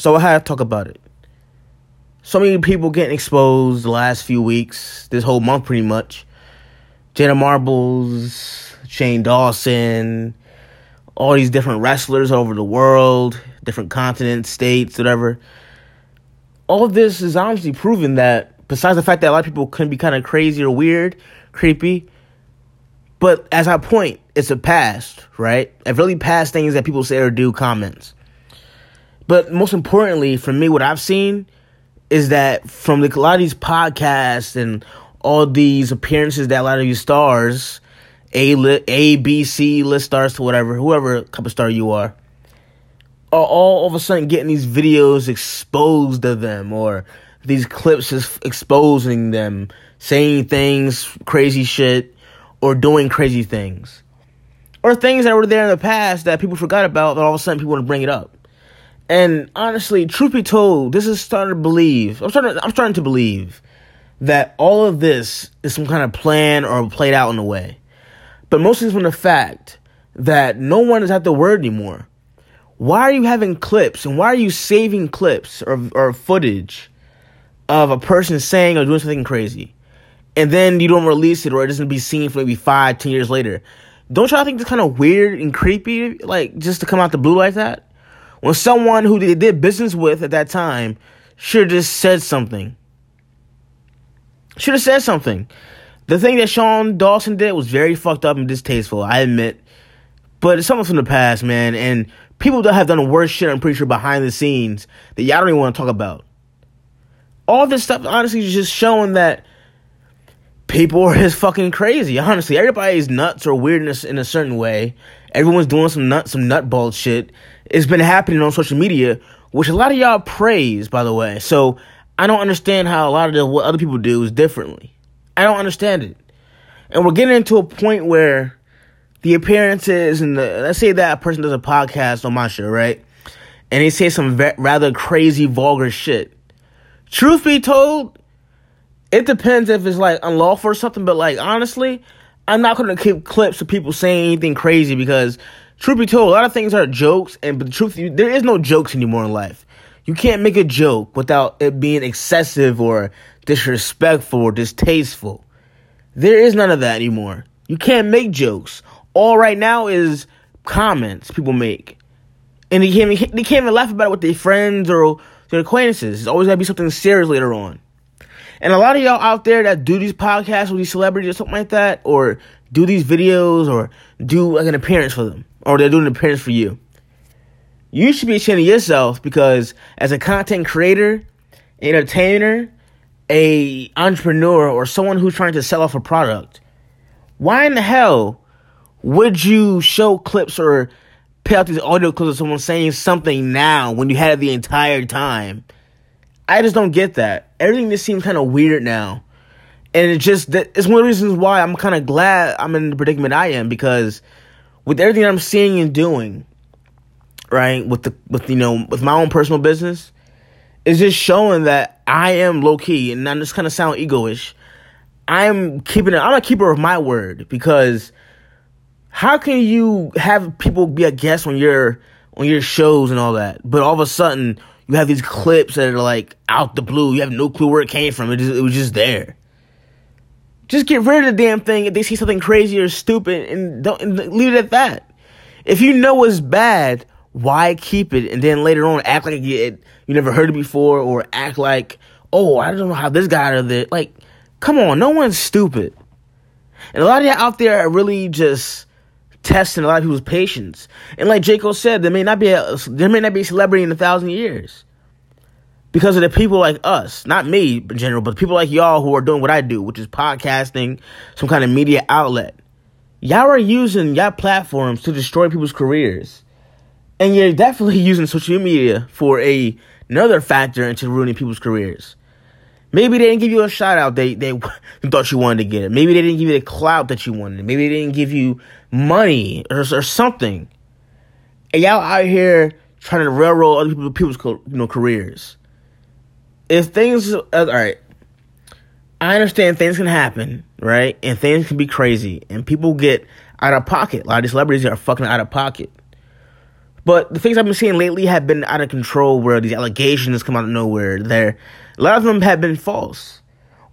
So I had to talk about it. So many people getting exposed the last few weeks, this whole month pretty much. Jenna Marbles, Shane Dawson, all these different wrestlers over the world, different continents, states, whatever. All this is honestly proven that, besides the fact that a lot of people can be kind of crazy or weird, creepy, but as I point, it's a past, right? I've really past things that people say or do comments. But most importantly, for me, what I've seen is that from the, a lot of these podcasts and all these appearances that a lot of these stars, A, A, B, C list stars to whatever, whoever cup of star you are, are all of a sudden getting these videos exposed of them or these clips just exposing them, saying things, crazy shit, or doing crazy things. Or things that were there in the past that people forgot about, but all of a sudden people want to bring it up. And honestly, truth be told, this is starting to believe. I'm starting. I'm starting to believe that all of this is some kind of plan or played out in a way. But mostly from the fact that no one is at the word anymore. Why are you having clips and why are you saving clips or, or footage of a person saying or doing something crazy? And then you don't release it or it doesn't be seen for maybe five, ten years later. Don't y'all think it's kind of weird and creepy, like just to come out the blue like that? When someone who they did business with at that time should have just said something should have said something. The thing that Shane Dawson did was very fucked up and distasteful, I admit. But it's something from the past, man. And people that have done worse shit, I'm pretty sure, behind the scenes that y'all don't even want to talk about. All this stuff, honestly, is just showing that people are just fucking crazy. Honestly, everybody's nuts or weirdness in a certain way. Everyone's doing some nut, some nutball shit. It's been happening on social media, which a lot of y'all praise, by the way. So I don't understand how a lot of the, what other people do is differently. I don't understand it. And we're getting into a point where the appearances and the, let's say that a person does a podcast on my show, right? And they say some ve- rather crazy, vulgar shit. Truth be told, it depends if it's like unlawful or something, but like honestly, I'm not gonna keep clips of people saying anything crazy because truth be told, a lot of things are jokes, and but the truth, there is no jokes anymore in life. You can't make a joke without it being excessive or disrespectful or distasteful. There is none of that anymore. You can't make jokes. All right now is comments people make. And they can't, they can't even laugh about it with their friends or their acquaintances. It's always got to be something serious later on. And a lot of y'all out there that do these podcasts with these celebrities or something like that, or do these videos, or do like an appearance for them, or they're doing an appearance for you you should be ashamed of yourself because as a content creator, entertainer, a entrepreneur, or someone who's trying to sell off a product, why in the hell would you show clips or put out these audio clips of someone saying something now when you had it the entire time? I just don't get that. Everything just seems kind of weird now. And it's just that it's one of the reasons why I'm kind of glad I'm in the predicament I am because with everything I'm seeing and doing, right? With the with you know with my own personal business, is just showing that I am low key, and I'm just kind of sound egoish. I'm keeping it. I'm a keeper of my word because how can you have people be a guest on your on your shows and all that, but all of a sudden you have these clips that are like out the blue. You have no clue where it came from. It, just, it was just there. Just get rid of the damn thing if they see something crazy or stupid and don't and leave it at that. If you know it's bad, why keep it and then later on act like you, you never heard it before or act like, oh, I don't know how this got out of there. Like, come on, no one's stupid. And a lot of you out there are really just testing a lot of people's patience. And like Jaco said, there may not be a, there may not be a celebrity in a thousand years. Because of the people like us, not me in general, but people like y'all who are doing what I do, which is podcasting, some kind of media outlet. Y'all are using y'all platforms to destroy people's careers and you're definitely using social media for a another factor into ruining people's careers. Maybe they didn't give you a shout out they they thought you wanted to get it. Maybe they didn't give you the clout that you wanted. Maybe they didn't give you money or, or something. And y'all out here trying to railroad other people, people's you know careers. If things uh, all right, I understand things can happen, right? And things can be crazy, and people get out of pocket. A lot of these celebrities are fucking out of pocket. But the things I've been seeing lately have been out of control where these allegations come out of nowhere. There, a lot of them have been false.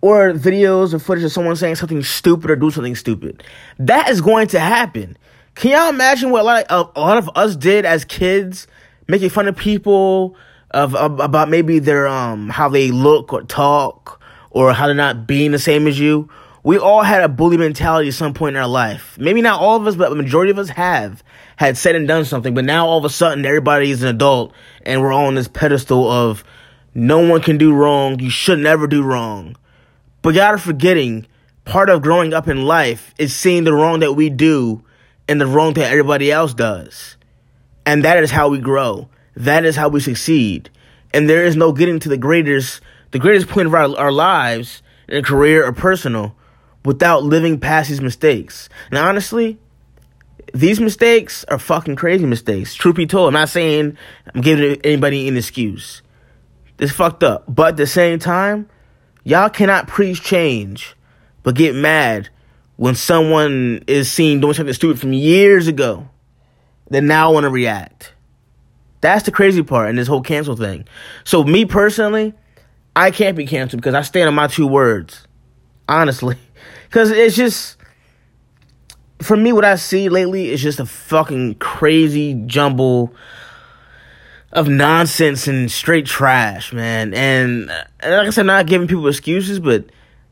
Or videos or footage of someone saying something stupid or do something stupid. That is going to happen. Can y'all imagine what a lot of, a lot of us did as kids, making fun of people of, of about maybe their um how they look or talk or how they're not being the same as you? We all had a bully mentality at some point in our life. Maybe not all of us, but the majority of us have had said and done something. But now all of a sudden, everybody is an adult, and we're on this pedestal of no one can do wrong. You should never do wrong. But y'all are forgetting part of growing up in life is seeing the wrong that we do and the wrong that everybody else does. And that is how we grow. That is how we succeed. And there is no getting to the greatest the greatest point of our, our lives in career or personal without living past these mistakes. And honestly, these mistakes are fucking crazy mistakes. Truth be told, I'm not saying I'm giving anybody an excuse. It's fucked up. But at the same time, y'all cannot preach change, but get mad when someone is seen doing something stupid from years ago, then now want to react. That's the crazy part in this whole cancel thing. So me personally, I can't be canceled because I stand on my two words. Honestly. Because it's just, for me, what I see lately is just a fucking crazy jumble of nonsense and straight trash, man. And, and like I said, not giving people excuses, but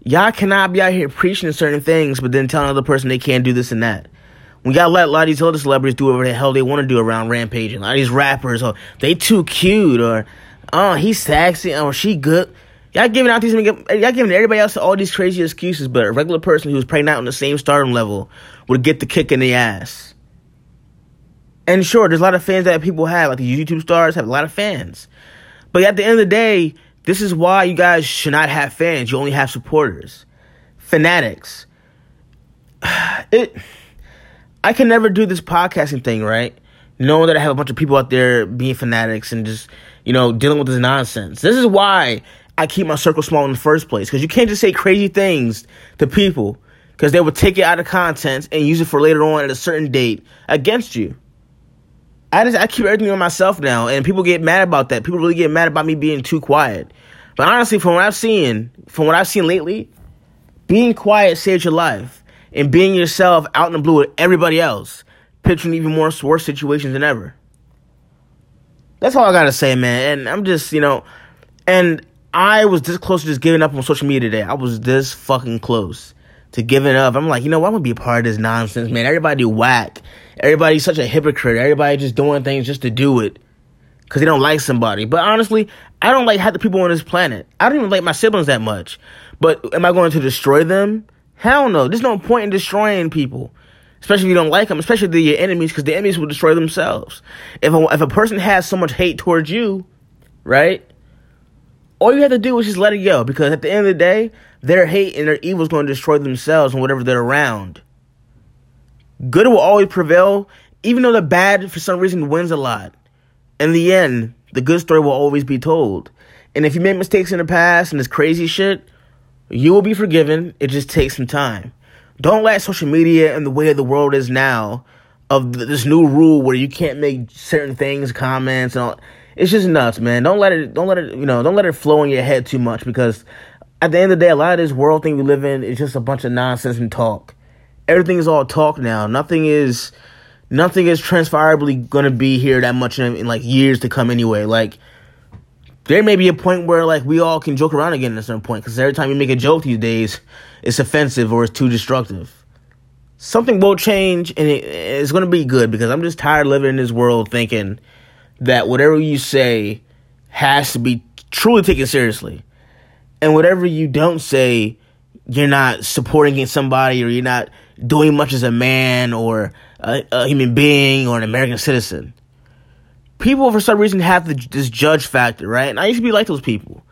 y'all cannot be out here preaching certain things, but then telling another person they can't do this and that. We gotta let a lot of these other celebrities do whatever the hell they want to do around Rampage. And a lot of these rappers, oh, they too cute, or oh, he's sexy, or she good. Y'all giving out these, y'all giving everybody else all these crazy excuses, but a regular person who's pregnant on the same stardom level would get the kick in the ass. And sure, there's a lot of fans that people have, like the YouTube stars have a lot of fans. But at the end of the day, this is why you guys should not have fans. You only have supporters, fanatics. It, I can never do this podcasting thing, right? Knowing that I have a bunch of people out there being fanatics and just, you know, dealing with this nonsense. This is why I keep my circle small in the first place. Because you can't just say crazy things to people because they will take it out of context and use it for later on at a certain date against you. I just I keep everything on myself now, and people get mad about that. People really get mad about me being too quiet. But honestly, from what I've seen, from what I've seen lately, being quiet saves your life, and being yourself out in the blue with everybody else, pitching even more worse situations than ever. That's all I gotta say, man. And I'm just, you know, and I was this close to just giving up on social media today. I was this fucking close to giving up. I'm like, you know what? I'm gonna be a part of this nonsense, man. Everybody whack. Everybody's such a hypocrite. Everybody just doing things just to do it because they don't like somebody. But honestly, I don't like half the people on this planet. I don't even like my siblings that much. But am I going to destroy them? Hell no. There's no point in destroying people, especially if you don't like them, especially your enemies, because the enemies will destroy themselves. If a, if a person has so much hate towards you, right? All you have to do is just let it go, because at the end of the day, their hate and their evil is going to destroy themselves and whatever they're around. Good will always prevail, even though the bad, for some reason, wins a lot. In the end, the good story will always be told. And if you made mistakes in the past and this crazy shit, you will be forgiven. It just takes some time. Don't let social media and the way the world is now, of this new rule where you can't make certain things, comments, and all. It's just nuts, man. Don't let it. Don't let it. You know. Don't let it flow in your head too much because at the end of the day, a lot of this world thing we live in is just a bunch of nonsense and talk. Everything is all talk now. Nothing is, nothing is transferably gonna be here that much in, in like years to come anyway. Like, there may be a point where like we all can joke around again at some point because every time you make a joke these days, it's offensive or it's too destructive. Something will change and it, it's gonna be good because I'm just tired of living in this world thinking that whatever you say has to be truly taken seriously and whatever you don't say, you're not supporting somebody or you're not doing much as a man or a, a human being or an American citizen. People, for some reason, have the, this judge factor, right? And I used to be like those people.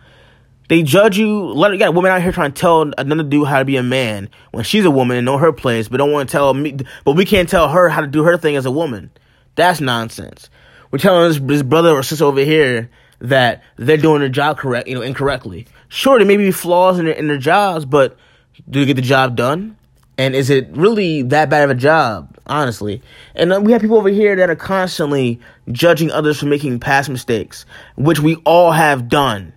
They judge you. Let you got a woman out here trying to tell another dude how to be a man when she's a woman and know her place, but don't want to tell me. But we can't tell her how to do her thing as a woman. That's nonsense. We're telling this, brother or sister over here that they're doing their job correct, you know, incorrectly. Sure, there may be flaws in their, in their jobs, but do they get the job done? And is it really that bad of a job, honestly? And uh, we have people over here that are constantly judging others for making past mistakes, which we all have done.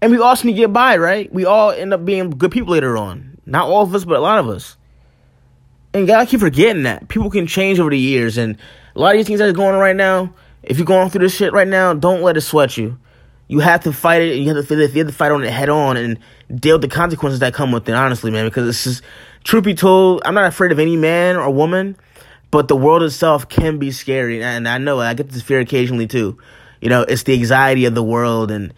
And we all seem to get by, right? We all end up being good people later on. Not all of us, but a lot of us. And gotta keep forgetting that. People can change over the years. And a lot of these things that are going on right now, if you're going through this shit right now, don't let it sweat you. You have to fight it. And you have to, you have to fight on it head on and deal with the consequences that come with it, honestly, man. Because it's just, truth be told, I'm not afraid of any man or woman, but the world itself can be scary. And I know I get this fear occasionally too. You know, it's the anxiety of the world and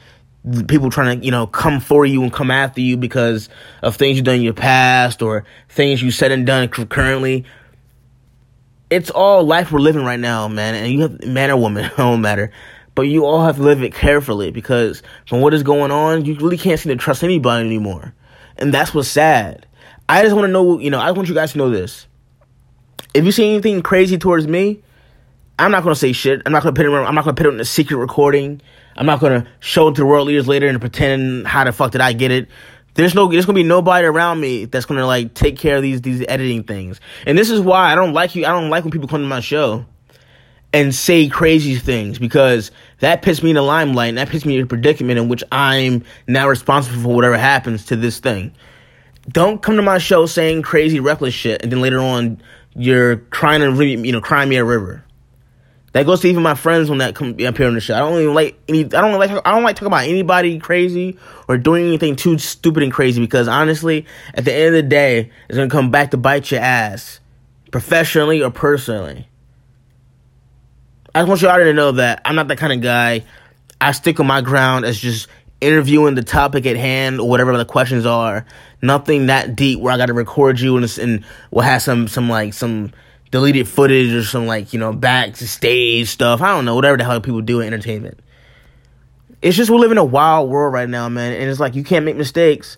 people trying to you know come for you and come after you because of things you've done in your past or things you said and done currently it's all life we're living right now man and you have man or woman it don't matter. But you all have to live it carefully because from what is going on you really can't seem to trust anybody anymore. And that's what's sad. I just want to know you know i want you guys to know this. If you see anything crazy towards me i'm not to say shit. I'm not to put it i'm not to put it in a secret recording. I'm not gonna show it to the world leaders later and pretend how the fuck did I get it. There's no, there's gonna be nobody around me that's gonna like take care of these these editing things. And this is why I don't like you. I don't like when people come to my show and say crazy things because that puts me in the limelight and that puts me in a predicament in which I'm now responsible for whatever happens to this thing. Don't come to my show saying crazy reckless shit and then later on you're crying and you know crying me a river. That goes to even my friends when that come appear on the show. I don't even like any. I don't like. I don't like talking about anybody crazy or doing anything too stupid and crazy because honestly, at the end of the day, it's gonna come back to bite your ass, professionally or personally. I just want y'all to know that I'm not that kind of guy. I stick on my ground as just interviewing the topic at hand or whatever the questions are. Nothing that deep where I got to record you and and will have some some like some deleted footage or some like you know backstage stuff. I don't know whatever the hell people do in entertainment. It's just we live in a wild world right now, man, and it's like you can't make mistakes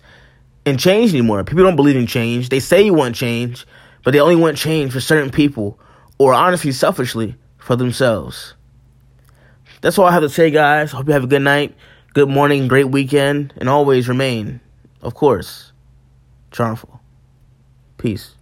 and change anymore. People don't believe in change. They say you want change, but they only want change for certain people, or honestly, selfishly for themselves. That's all I have to say, guys. Hope you have a good night, good morning, great weekend, and always remain, of course, charmful. Peace.